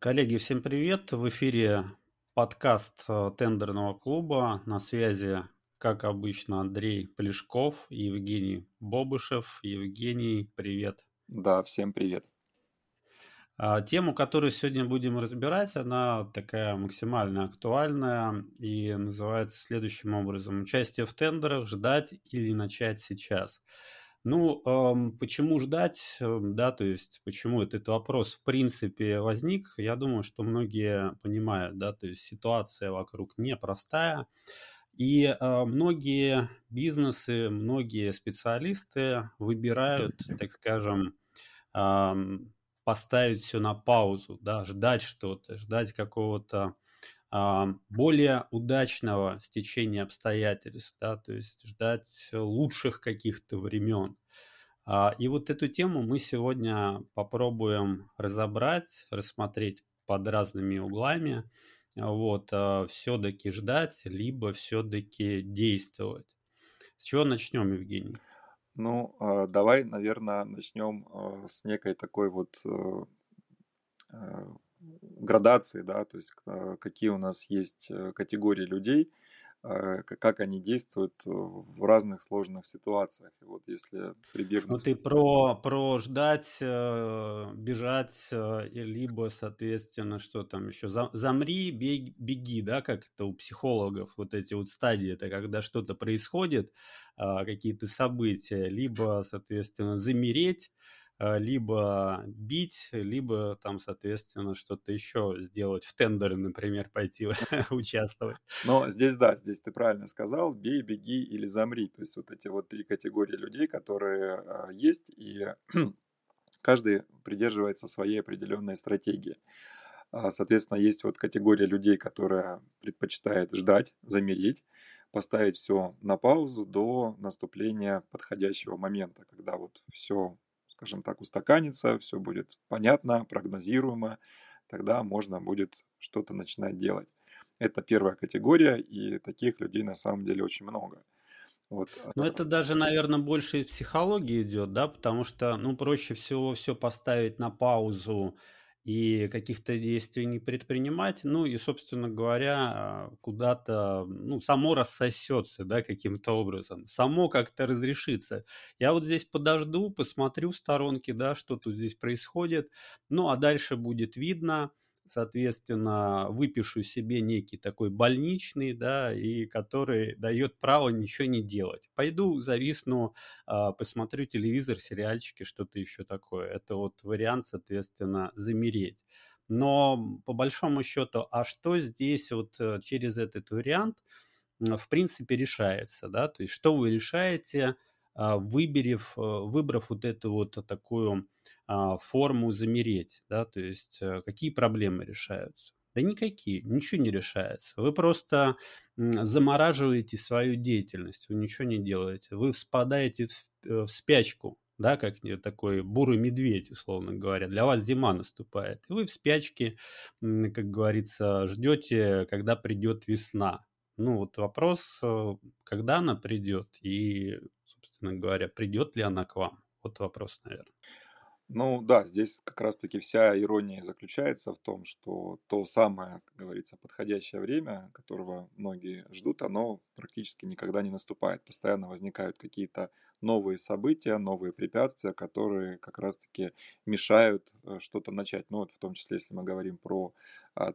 Коллеги, всем привет! В эфире подкаст э, тендерного клуба. На связи, как обычно, Андрей Плешков и Евгений Бобышев. Евгений, привет! Да, всем привет! А, тему, которую сегодня будем разбирать, она такая максимально актуальная и называется следующим образом. Участие в тендерах ждать или начать сейчас. Ну, эм, почему ждать, эм, да, то есть почему этот вопрос в принципе возник, я думаю, что многие понимают, да, то есть ситуация вокруг непростая, и э, многие бизнесы, многие специалисты выбирают, так скажем, эм, поставить все на паузу, да, ждать что-то, ждать какого-то более удачного стечения обстоятельств, да, то есть ждать лучших каких-то времен. А, и вот эту тему мы сегодня попробуем разобрать, рассмотреть под разными углами. Вот, а, все-таки ждать, либо все-таки действовать. С чего начнем, Евгений? Ну, а, давай, наверное, начнем с некой такой вот э, э, градации, да, то есть а, какие у нас есть э, категории людей, а, как они действуют в разных сложных ситуациях. И вот если прибегнуть... Ну ты про, про ждать, э, бежать, э, либо, соответственно, что там еще, замри, бег, беги, да, как это у психологов, вот эти вот стадии, это когда что-то происходит, а, какие-то события, либо, соответственно, замереть, Э, либо бить, либо там, соответственно, что-то еще сделать, в тендеры, например, пойти участвовать. Но здесь, да, здесь ты правильно сказал, бей, беги или замри. То есть вот эти вот три категории людей, которые а, есть, и каждый придерживается своей определенной стратегии. А, соответственно, есть вот категория людей, которая предпочитает ждать, замереть, поставить все на паузу до наступления подходящего момента, когда вот все скажем так, устаканится, все будет понятно, прогнозируемо, тогда можно будет что-то начинать делать. Это первая категория, и таких людей на самом деле очень много. Вот. Но это даже, наверное, больше из психологии идет, да, потому что, ну, проще всего все поставить на паузу, и каких-то действий не предпринимать, ну и, собственно говоря, куда-то, ну, само рассосется, да, каким-то образом, само как-то разрешится. Я вот здесь подожду, посмотрю в сторонке, да, что тут здесь происходит, ну, а дальше будет видно, соответственно, выпишу себе некий такой больничный, да, и который дает право ничего не делать. Пойду, зависну, а, посмотрю телевизор, сериальчики, что-то еще такое. Это вот вариант, соответственно, замереть. Но по большому счету, а что здесь вот э, через этот вариант в принципе решается, да, то есть что вы решаете, выберев, э, выбрав вот эту вот такую а, форму замереть, да, то есть э, какие проблемы решаются? Да никакие, ничего не решается. Вы просто замораживаете свою деятельность, вы ничего не делаете. Вы впадаете в, э, в спячку, да, как такой бурый медведь, условно говоря. Для вас зима наступает. И вы в спячке, как говорится, ждете, когда придет весна. Ну вот вопрос, когда она придет и, собственно говоря, придет ли она к вам? Вот вопрос, наверное. Ну да, здесь как раз-таки вся ирония заключается в том, что то самое, как говорится, подходящее время, которого многие ждут, оно практически никогда не наступает. Постоянно возникают какие-то новые события, новые препятствия, которые как раз-таки мешают э, что-то начать. Ну вот в том числе, если мы говорим про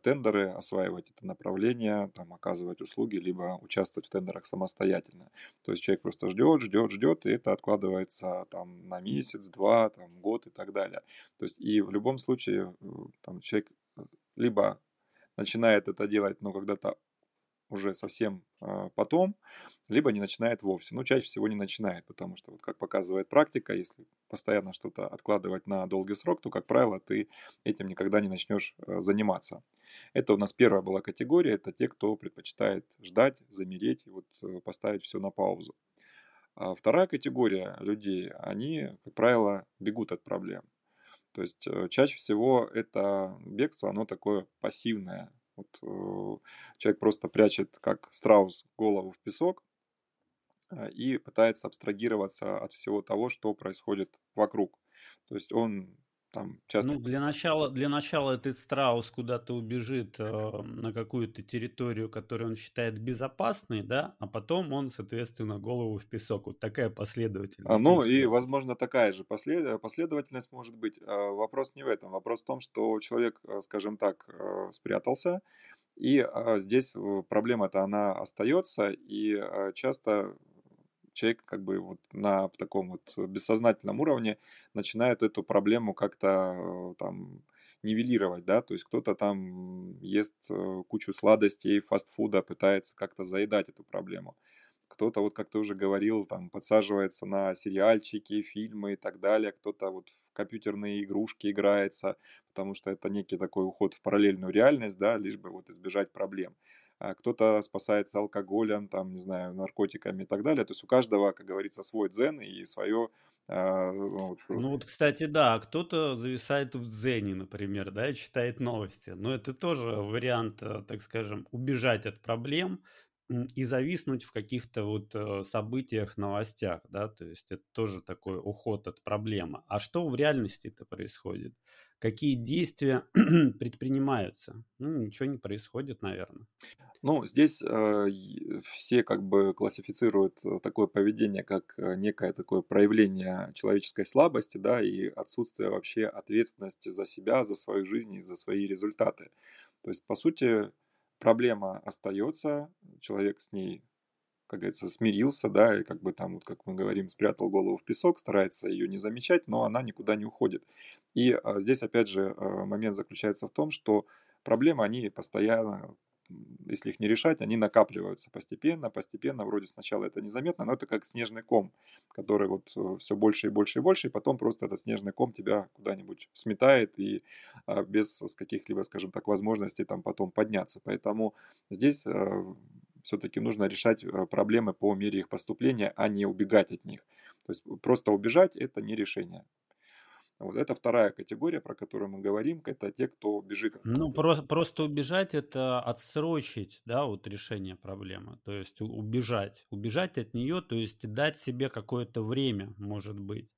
тендеры, осваивать это направление, там, оказывать услуги, либо участвовать в тендерах самостоятельно. То есть человек просто ждет, ждет, ждет, и это откладывается там на месяц, два, там, год и так далее. То есть и в любом случае э, там, человек э, либо начинает это делать, но когда-то уже совсем э, потом, либо не начинает вовсе. Ну, чаще всего не начинает, потому что, вот как показывает практика, если постоянно что-то откладывать на долгий срок, то, как правило, ты этим никогда не начнешь э, заниматься. Это у нас первая была категория, это те, кто предпочитает ждать, замереть вот э, поставить все на паузу. А вторая категория людей, они, как правило, бегут от проблем. То есть э, чаще всего это бегство, оно такое пассивное, вот э, человек просто прячет, как страус, голову в песок э, и пытается абстрагироваться от всего того, что происходит вокруг. То есть он там часто... Ну, для начала, для начала этот страус куда-то убежит э, на какую-то территорию, которую он считает безопасной, да, а потом он, соответственно, голову в песок. Вот такая последовательность. А, ну и, возможно, такая же послед... последовательность может быть. А, вопрос не в этом. Вопрос в том, что человек, э, скажем так, э, спрятался, и а, здесь проблема-то она остается, и а, часто человек как бы вот на таком вот бессознательном уровне начинает эту проблему как-то э, там нивелировать, да, то есть кто-то там ест э, кучу сладостей, фастфуда, пытается как-то заедать эту проблему. Кто-то, вот как ты уже говорил, там подсаживается на сериальчики, фильмы и так далее, кто-то вот в компьютерные игрушки играется, потому что это некий такой уход в параллельную реальность, да, лишь бы вот избежать проблем. А кто-то спасается алкоголем, там, не знаю, наркотиками и так далее. То есть у каждого, как говорится, свой дзен и свое а, ну вот. ну вот, кстати, да, кто-то зависает в дзене, например, да, и читает новости. Но это тоже вариант, э, так скажем, убежать от проблем и зависнуть в каких-то вот э, событиях, новостях, да, то есть это тоже такой уход от проблемы. А что в реальности это происходит? Какие действия предпринимаются? Ну, ничего не происходит, наверное. Ну, здесь э, все как бы классифицируют э, такое поведение как э, некое такое проявление человеческой слабости, да, и отсутствие вообще ответственности за себя, за свою жизнь и за свои результаты. То есть, по сути, проблема остается, человек с ней как говорится, смирился, да, и как бы там, вот как мы говорим, спрятал голову в песок, старается ее не замечать, но она никуда не уходит. И а, здесь, опять же, а, момент заключается в том, что проблемы, они постоянно если их не решать, они накапливаются постепенно, постепенно, вроде сначала это незаметно, но это как снежный ком, который вот э, все больше и больше и больше, и потом просто этот снежный ком тебя куда-нибудь сметает и а, без каких-либо, скажем так, возможностей там потом подняться. Поэтому здесь э, все-таки нужно решать э, проблемы по мере их поступления, а не убегать от них. То есть просто убежать – это не решение. Вот это вторая категория, про которую мы говорим, это те, кто бежит. Ну, просто, просто убежать это отсрочить, да, вот решение проблемы. То есть убежать. Убежать от нее, то есть дать себе какое-то время, может быть.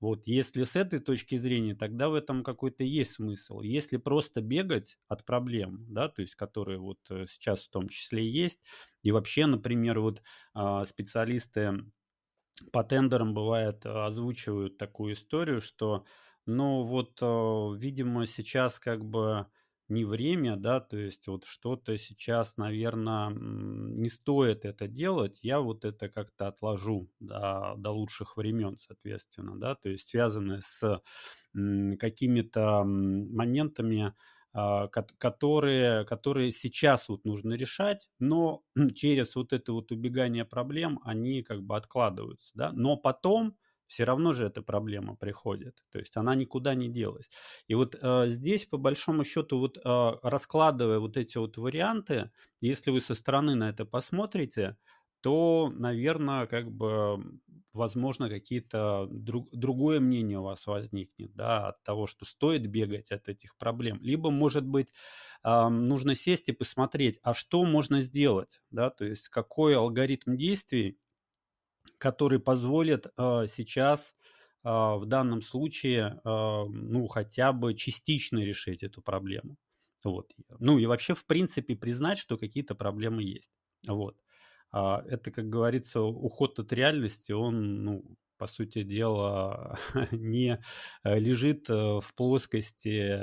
Вот, если с этой точки зрения, тогда в этом какой-то есть смысл. Если просто бегать от проблем, да, то есть которые вот э, сейчас в том числе есть, и вообще, например, вот а, специалисты по тендерам бывает озвучивают такую историю, что, ну вот, э, видимо, сейчас как бы не время, да, то есть вот что-то сейчас, наверное, не стоит это делать, я вот это как-то отложу до, до лучших времен, соответственно, да, то есть связанное с какими-то моментами, а, которые, которые сейчас вот нужно решать, но через вот это вот убегание проблем они как бы откладываются, да, но потом все равно же эта проблема приходит, то есть она никуда не делась. И вот э, здесь, по большому счету, вот э, раскладывая вот эти вот варианты, если вы со стороны на это посмотрите, то, наверное, как бы, возможно, какие-то друг, другое мнение у вас возникнет, да, от того, что стоит бегать от этих проблем. Либо, может быть, э, нужно сесть и посмотреть, а что можно сделать, да, то есть какой алгоритм действий который позволит э, сейчас э, в данном случае, э, ну, хотя бы частично решить эту проблему. Вот. Ну и вообще, в принципе, признать, что какие-то проблемы есть. Вот. А это, как говорится, уход от реальности, он, ну, по сути дела, не лежит в плоскости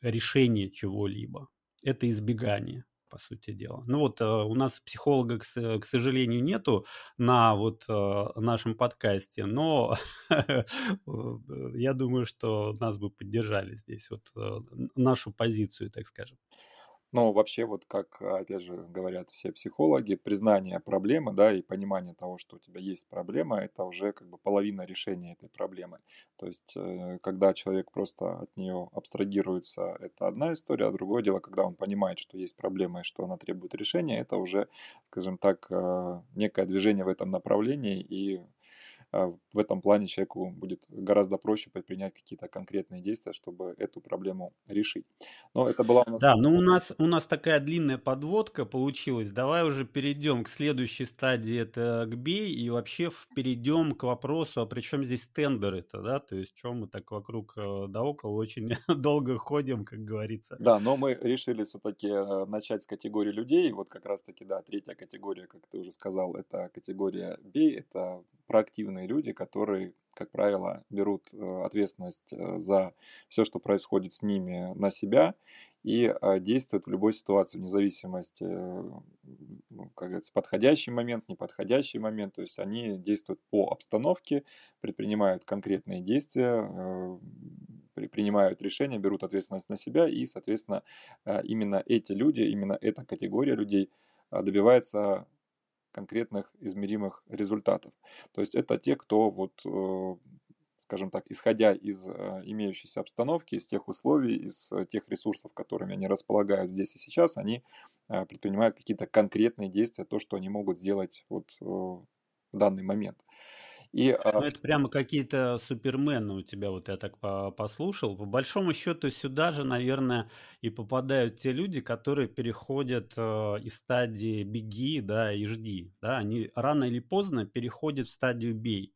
решения чего-либо. Это избегание по сути дела. Ну вот э, у нас психолога, к, к сожалению, нету на вот э, нашем подкасте, но я думаю, что нас бы поддержали здесь вот э, нашу позицию, так скажем. Но вообще, вот как, опять же, говорят все психологи, признание проблемы, да, и понимание того, что у тебя есть проблема, это уже как бы половина решения этой проблемы. То есть, э, когда человек просто от нее абстрагируется, это одна история, а другое дело, когда он понимает, что есть проблема и что она требует решения, это уже, скажем так, э, некое движение в этом направлении, и а, в этом плане человеку будет гораздо проще предпринять какие-то конкретные действия, чтобы эту проблему решить. Но это была у нас... Да, ну у нас, у нас такая длинная подводка получилась. Давай уже перейдем к следующей стадии, это к бей, и вообще перейдем к вопросу, а при чем здесь тендеры-то, да? То есть, чем мы так вокруг э, да около очень долго ходим, как говорится. Да, но мы решили все-таки э, начать с категории людей. Вот как раз-таки, да, третья категория, как ты уже сказал, это категория бей, это проактивные люди, которые, как правило, берут э, ответственность э, за все, что происходит с ними на себя и э, действуют в любой ситуации, вне зависимости, ну, как говорится, подходящий момент, неподходящий момент. То есть они действуют по обстановке, предпринимают конкретные действия, принимают решения, берут ответственность на себя, и, соответственно, именно эти люди, именно эта категория людей добивается конкретных измеримых результатов. То есть это те, кто вот э, скажем так, исходя из э, имеющейся обстановки, из тех условий, из э, тех ресурсов, которыми они располагают здесь и сейчас, они предпринимают какие-то конкретные действия, то, что они могут сделать вот в данный момент. И, ну, а это прямо какие-то супермены у тебя, вот я так послушал. По большому счету сюда же, наверное, и попадают те люди, которые переходят э, из стадии беги, да, и жди, да, они рано или поздно переходят в стадию бей.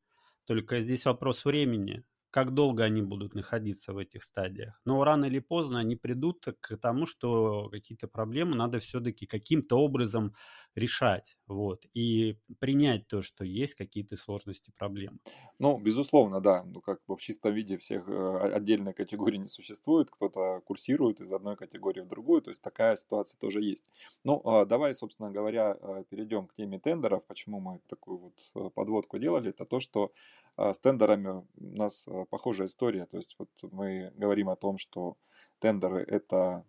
Только здесь вопрос времени как долго они будут находиться в этих стадиях. Но рано или поздно они придут к тому, что какие-то проблемы надо все-таки каким-то образом решать. Вот, и принять то, что есть какие-то сложности, проблемы. Ну, безусловно, да. Ну, как бы в чистом виде всех э, отдельной категории не существует. Кто-то курсирует из одной категории в другую. То есть такая ситуация тоже есть. Ну, а, давай, собственно говоря, э, перейдем к теме тендеров. Почему мы такую вот э, подводку делали? Это то, что с тендерами у нас а, похожая история. То есть вот мы говорим о том, что тендеры – это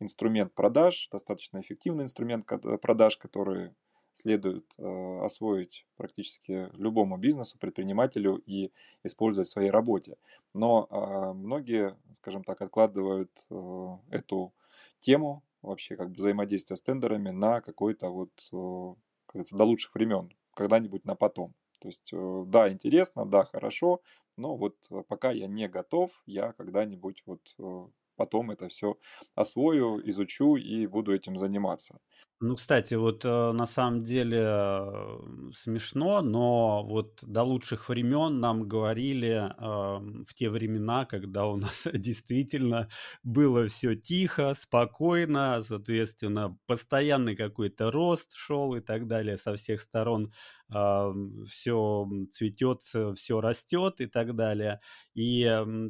инструмент продаж, достаточно эффективный инструмент э, продаж, который следует э, освоить практически любому бизнесу, предпринимателю и использовать в своей работе. Но э, многие, скажем так, откладывают э, эту тему вообще как бы взаимодействия с тендерами на какой-то вот, как говорится, до лучших времен, когда-нибудь на потом. То есть, э, да, интересно, да, хорошо, но вот э, пока я не готов, я когда-нибудь вот э, потом это все освою, изучу и буду этим заниматься. Ну, кстати, вот э, на самом деле э, смешно, но вот до лучших времен нам говорили э, в те времена, когда у нас действительно было все тихо, спокойно, соответственно, постоянный какой-то рост шел и так далее со всех сторон все цветет, все растет и так далее. И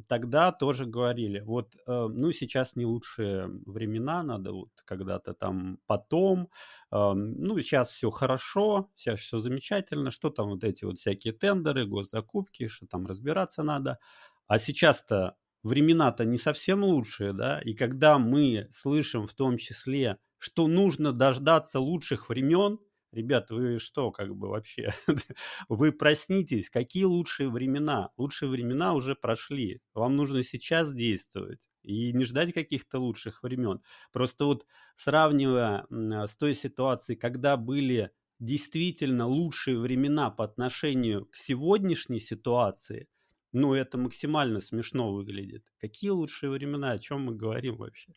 тогда тоже говорили, вот, э, ну, сейчас не лучшие времена, надо вот когда-то там потом, ну, сейчас все хорошо, сейчас все замечательно, что там вот эти вот всякие тендеры, госзакупки, что там разбираться надо. А сейчас-то времена-то не совсем лучшие, да, и когда мы слышим в том числе, что нужно дождаться лучших времен, Ребят, вы что, как бы вообще? вы проснитесь. Какие лучшие времена? Лучшие времена уже прошли. Вам нужно сейчас действовать и не ждать каких-то лучших времен. Просто вот сравнивая с той ситуацией, когда были действительно лучшие времена по отношению к сегодняшней ситуации, ну, это максимально смешно выглядит. Какие лучшие времена? О чем мы говорим вообще?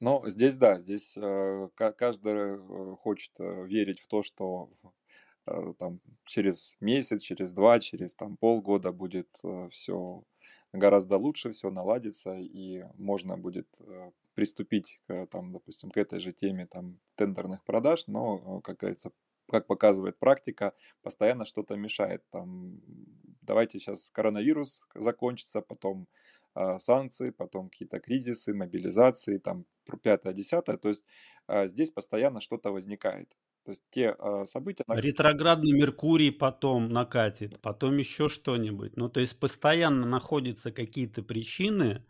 Но здесь, да, здесь э, каждый э, хочет э, верить в то, что э, там через месяц, через два, через там полгода будет э, все гораздо лучше, все наладится, и можно будет э, приступить, к, там, допустим, к этой же теме там, тендерных продаж, но, э, как говорится, как показывает практика, постоянно что-то мешает. Там, давайте сейчас коронавирус закончится, потом а, санкции, потом какие-то кризисы, мобилизации, там пятое, десятое. То есть а, здесь постоянно что-то возникает. То есть те а, события... Ретроградный Меркурий потом накатит, потом еще что-нибудь. Ну, то есть постоянно находятся какие-то причины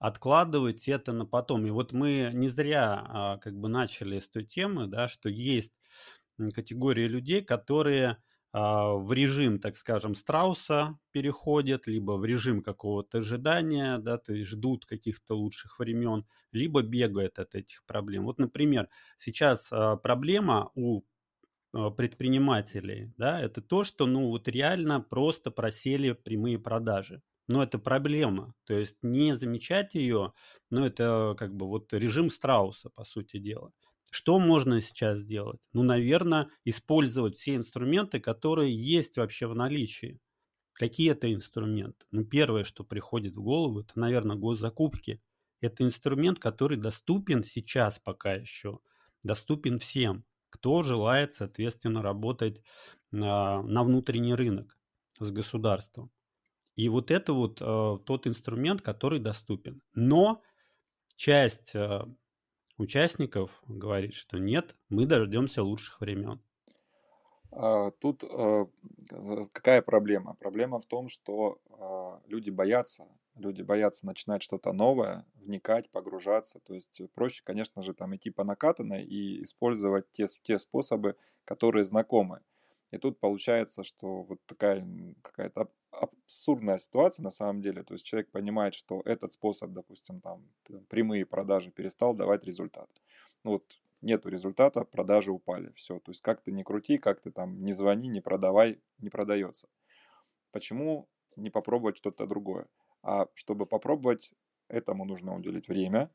откладывать это на потом. И вот мы не зря как бы начали с той темы, да, что есть категория людей, которые в режим, так скажем, страуса переходят, либо в режим какого-то ожидания, да, то есть ждут каких-то лучших времен, либо бегают от этих проблем. Вот, например, сейчас а, проблема у а, предпринимателей, да, это то, что, ну, вот реально просто просели прямые продажи. Но это проблема. То есть не замечать ее, ну, это как бы вот режим страуса, по сути дела. Что можно сейчас сделать? Ну, наверное, использовать все инструменты, которые есть вообще в наличии. Какие это инструменты? Ну, первое, что приходит в голову, это, наверное, госзакупки. Это инструмент, который доступен сейчас пока еще, доступен всем, кто желает, соответственно, работать на, на внутренний рынок с государством. И вот это вот э, тот инструмент, который доступен. Но часть э, участников говорит, что нет, мы дождемся лучших времен. А, тут э, какая проблема? Проблема в том, что а, люди боятся, люди боятся начинать что-то новое, вникать, погружаться. То есть проще, конечно же, там идти по накатанной и использовать те, те способы, которые знакомы. И тут получается, что вот такая какая-то абсурдная ситуация на самом деле. То есть человек понимает, что этот способ, допустим, там прямые продажи перестал давать результат. Ну вот нету результата, продажи упали. Все. То есть как ты не крути, как ты там не звони, не продавай, не продается. Почему не попробовать что-то другое? А чтобы попробовать, этому нужно уделить время,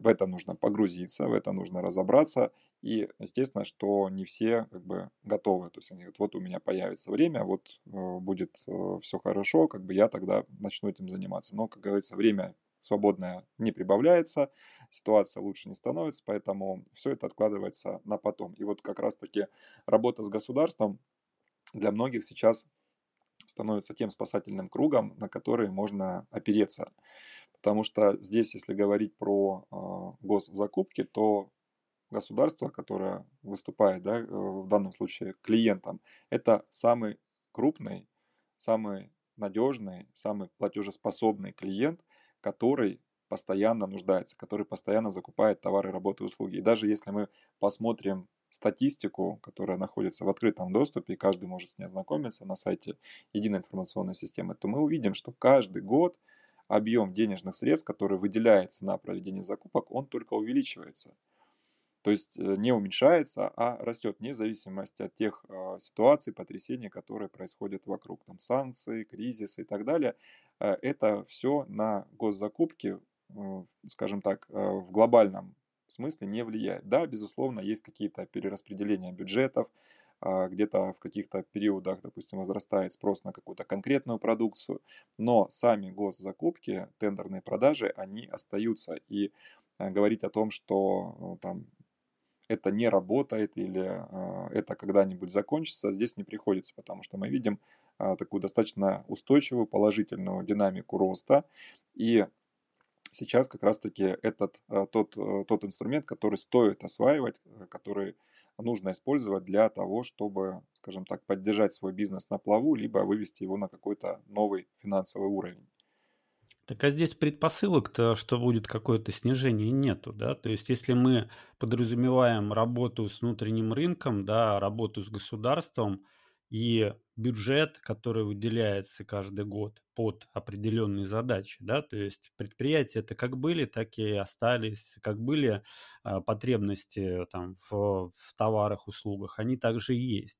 в это нужно погрузиться, в это нужно разобраться. И естественно, что не все как бы готовы. То есть они говорят, вот у меня появится время, вот э, будет э, все хорошо, как бы я тогда начну этим заниматься. Но, как говорится, время свободное не прибавляется, ситуация лучше не становится, поэтому все это откладывается на потом. И вот как раз-таки работа с государством для многих сейчас становится тем спасательным кругом, на который можно опереться. Потому что здесь, если говорить про э, госзакупки, то государство, которое выступает да, э, в данном случае клиентом, это самый крупный, самый надежный, самый платежеспособный клиент, который постоянно нуждается, который постоянно закупает товары, работы, услуги. И даже если мы посмотрим статистику, которая находится в открытом доступе, и каждый может с ней ознакомиться на сайте единой информационной системы, то мы увидим, что каждый год объем денежных средств, который выделяется на проведение закупок, он только увеличивается. То есть э, не уменьшается, а растет вне зависимости от тех э, ситуаций, потрясений, которые происходят вокруг. Там санкции, кризисы и так далее. Э, это все на госзакупки, э, скажем так, э, в глобальном смысле не влияет. Да, безусловно, есть какие-то перераспределения бюджетов, где-то в каких-то периодах, допустим, возрастает спрос на какую-то конкретную продукцию, но сами госзакупки, тендерные продажи, они остаются. И э, говорить о том, что ну, там это не работает или э, это когда-нибудь закончится, здесь не приходится, потому что мы видим такую достаточно устойчивую положительную динамику роста. И сейчас как раз-таки этот э, тот, э, тот инструмент, который стоит осваивать, э, который нужно использовать для того, чтобы, скажем так, поддержать свой бизнес на плаву, либо вывести его на какой-то новый финансовый уровень. Так а здесь предпосылок-то, что будет какое-то снижение, нету, да? То есть если мы подразумеваем работу с внутренним рынком, да, работу с государством и бюджет, который выделяется каждый год под определенные задачи, да, то есть предприятия это как были, так и остались, как были э, потребности там в, в товарах, услугах, они также есть.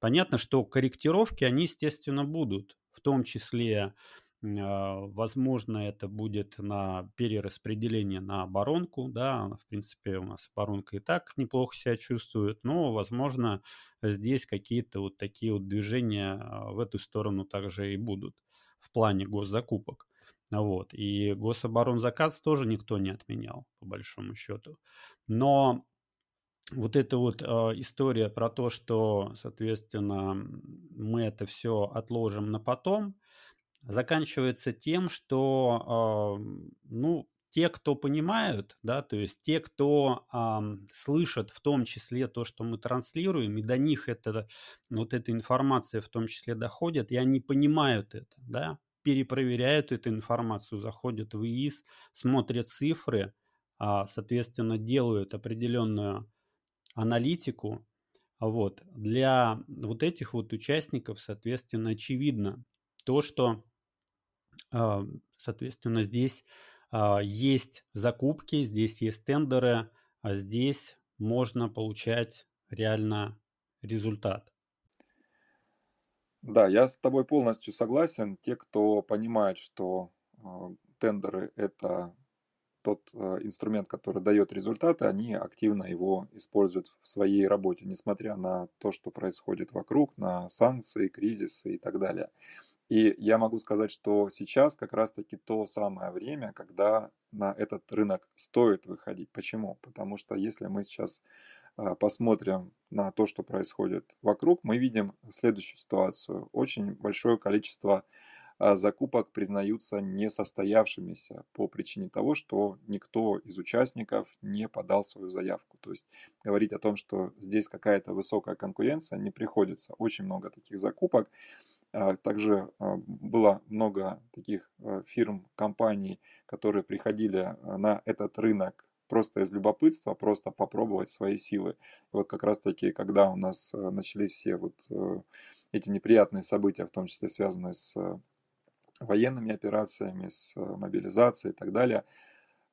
Понятно, что корректировки, они, естественно, будут, в том числе возможно, это будет на перераспределение на оборонку, да, в принципе, у нас оборонка и так неплохо себя чувствует, но, возможно, здесь какие-то вот такие вот движения а, в эту сторону также и будут в плане госзакупок. Вот. И гособоронзаказ тоже никто не отменял, по большому счету. Но вот эта вот э, история про то, что, соответственно, мы это все отложим на потом, заканчивается тем, что, ну, те, кто понимают, да, то есть те, кто э, слышат в том числе то, что мы транслируем, и до них это, вот эта информация в том числе доходит, и они понимают это, да, перепроверяют эту информацию, заходят в ИИС, смотрят цифры, э, соответственно, делают определенную аналитику, вот. Для вот этих вот участников, соответственно, очевидно то, что соответственно, здесь а, есть закупки, здесь есть тендеры, а здесь можно получать реально результат. Да, я с тобой полностью согласен. Те, кто понимает, что э, тендеры это тот инструмент, который дает результаты, они активно его используют в своей работе, несмотря на то, что происходит вокруг, на санкции, кризисы и так далее. И я могу сказать, что сейчас как раз-таки то самое время, когда на этот рынок стоит выходить. Почему? Потому что если мы сейчас а, посмотрим на то, что происходит вокруг, мы видим следующую ситуацию. Очень большое количество а, закупок признаются несостоявшимися по причине того, что никто из участников не подал свою заявку. То есть говорить о том, что здесь какая-то высокая конкуренция, не приходится. Очень много таких закупок. А, также было много таких фирм, компаний, которые приходили на этот рынок просто из любопытства, просто попробовать свои силы. И вот как раз-таки, когда у нас э, начались все вот э, эти неприятные события, в том числе связанные с э, военными операциями, с мобилизацией и так далее,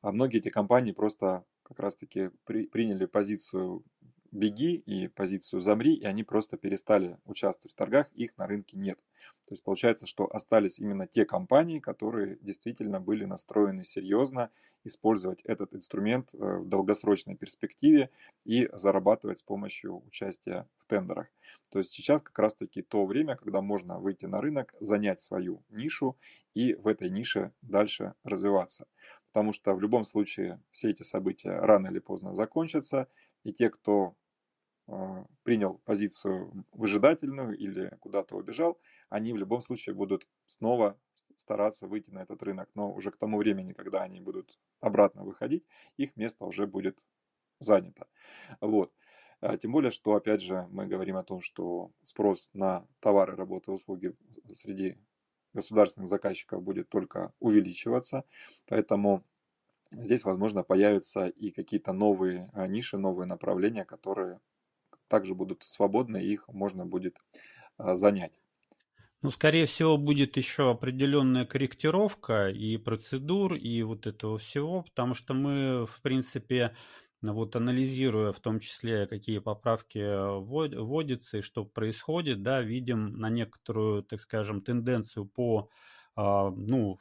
а многие эти компании просто как раз-таки при, приняли позицию беги и позицию замри, и они просто перестали участвовать в торгах, их на рынке нет. То есть получается, что остались именно те компании, которые действительно были настроены серьезно использовать этот инструмент э, в долгосрочной перспективе и зарабатывать с помощью участия в тендерах. То есть сейчас как раз-таки то время, когда можно выйти на рынок, занять свою нишу и в этой нише дальше развиваться. Потому что в любом случае все эти события рано или поздно закончатся, и те, кто принял позицию выжидательную или куда-то убежал, они в любом случае будут снова стараться выйти на этот рынок. Но уже к тому времени, когда они будут обратно выходить, их место уже будет занято. Вот. А тем более, что, опять же, мы говорим о том, что спрос на товары, работы, услуги среди государственных заказчиков будет только увеличиваться. Поэтому здесь, возможно, появятся и какие-то новые а, ниши, новые направления, которые также будут свободны, их можно будет а, занять. Ну, скорее всего, будет еще определенная корректировка и процедур, и вот этого всего, потому что мы, в принципе, вот анализируя в том числе, какие поправки вводятся и что происходит, да, видим на некоторую, так скажем, тенденцию по а, ну,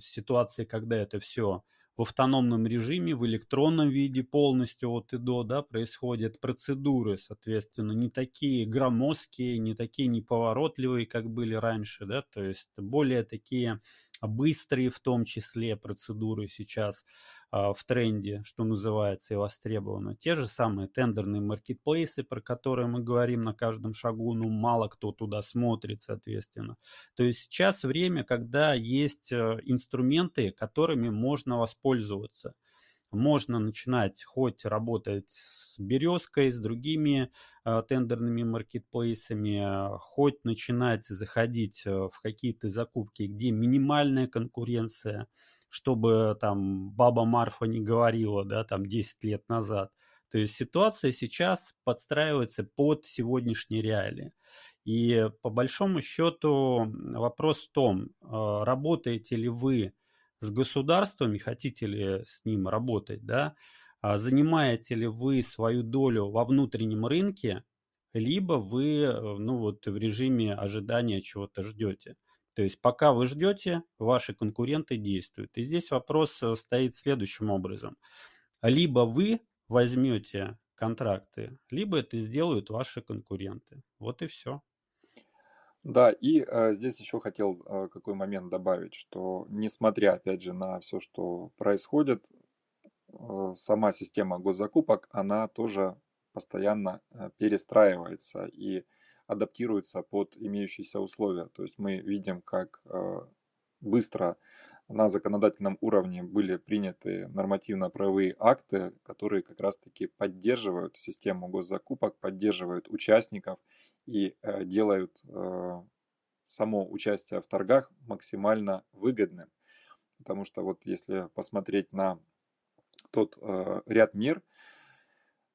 ситуации, когда это все в автономном режиме, в электронном виде полностью от и до, да, происходят процедуры, соответственно, не такие громоздкие, не такие неповоротливые, как были раньше, да, то есть более такие быстрые в том числе процедуры сейчас а, в тренде, что называется, и востребовано. Те же самые тендерные маркетплейсы, про которые мы говорим на каждом шагу, ну, мало кто туда смотрит, соответственно. То есть сейчас время, когда есть э, инструменты, которыми можно воспользоваться можно начинать хоть работать с березкой, с другими э, тендерными маркетплейсами, хоть начинать заходить э, в какие-то закупки, где минимальная конкуренция, чтобы там баба Марфа не говорила, да, там 10 лет назад. То есть ситуация сейчас подстраивается под сегодняшние реалии. И по большому счету вопрос в том, а, работаете ли вы с государством и хотите ли с ним работать, да, а занимаете ли вы свою долю во внутреннем рынке, либо вы э, ну вот, в режиме ожидания чего-то ждете. То есть пока вы ждете, ваши конкуренты действуют. И здесь вопрос э, стоит следующим образом. Либо вы возьмете контракты, либо это сделают ваши конкуренты. Вот и все. Да, и э, здесь еще хотел э, какой момент добавить, что несмотря, опять же, на все, что происходит, э, сама система госзакупок, она тоже постоянно э, перестраивается. И адаптируется под имеющиеся условия. То есть мы видим, как э, быстро на законодательном уровне были приняты нормативно-правовые акты, которые как раз-таки поддерживают систему госзакупок, поддерживают участников и э, делают э, само участие в торгах максимально выгодным. Потому что вот если посмотреть на тот ряд мер,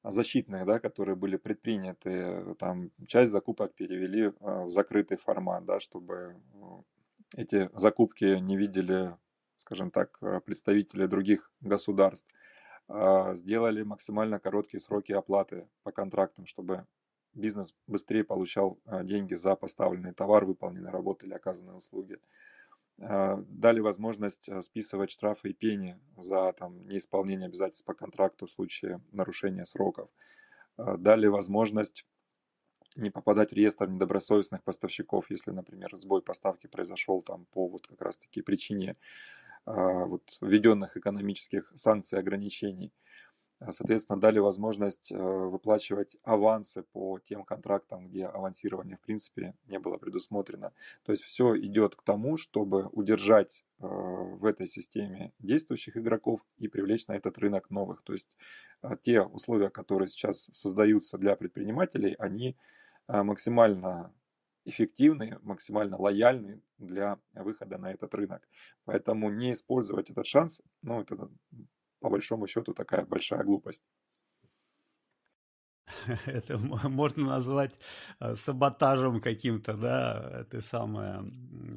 защитных, да, которые были предприняты, там часть закупок перевели в закрытый формат, да, чтобы эти закупки не видели, скажем так, а, представители других государств. А, сделали максимально короткие сроки оплаты по контрактам, чтобы бизнес быстрее получал а, деньги за поставленный товар, выполненные работы или оказанные услуги. А, дали возможность а, списывать штрафы и пени за там, неисполнение обязательств по контракту в случае нарушения сроков. Дали возможность не попадать в реестр недобросовестных поставщиков, если, например, сбой поставки произошел там по вот как раз-таки причине вот, введенных экономических санкций и ограничений. А, соответственно, дали возможность э, выплачивать авансы по тем контрактам, где авансирование в принципе не было предусмотрено. То есть все идет к тому, чтобы удержать в этой системе действующих игроков и привлечь на этот рынок новых. То есть те условия, которые сейчас создаются для предпринимателей, они максимально эффективны, максимально лояльны для выхода на этот рынок. Поэтому не использовать этот шанс, ну, это по большому счету такая большая глупость. это можно назвать э, саботажем каким-то, да, это самое,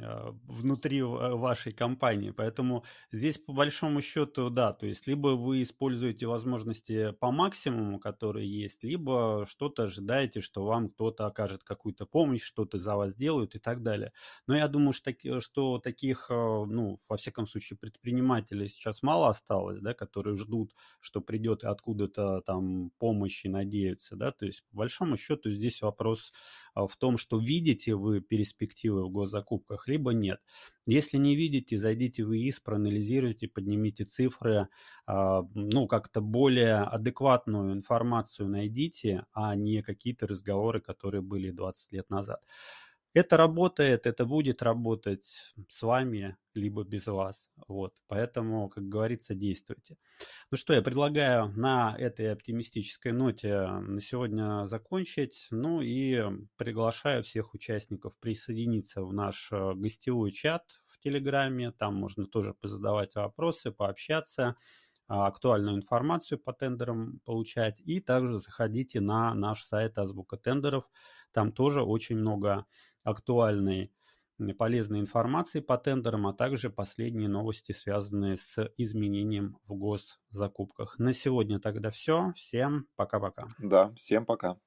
э, внутри вашей компании. Поэтому здесь по большому счету, да, то есть либо вы используете возможности по максимуму, которые есть, либо что-то ожидаете, что вам кто-то окажет какую-то помощь, что-то за вас делают и так далее. Но я думаю, что, таких, э, ну, во всяком случае, предпринимателей сейчас мало осталось, да, которые ждут, что придет откуда-то там помощь и надеются находится, да, то есть по большому счету здесь вопрос а, в том, что видите вы перспективы в госзакупках, либо нет. Если не видите, зайдите в ИИС, проанализируйте, поднимите цифры, а, ну, как-то более адекватную информацию найдите, а не какие-то разговоры, которые были 20 лет назад. Это работает, это будет работать с вами, либо без вас. Вот. Поэтому, как говорится, действуйте. Ну что, я предлагаю на этой оптимистической ноте на сегодня закончить. Ну и приглашаю всех участников присоединиться в наш э, гостевой чат в Телеграме. Там можно тоже позадавать вопросы, пообщаться а, актуальную информацию по тендерам получать. И также заходите на наш сайт Азбука тендеров. Там тоже очень много актуальной полезной информации по тендерам, а также последние новости, связанные с изменением в госзакупках. На сегодня тогда все. Всем пока-пока. Да, всем пока.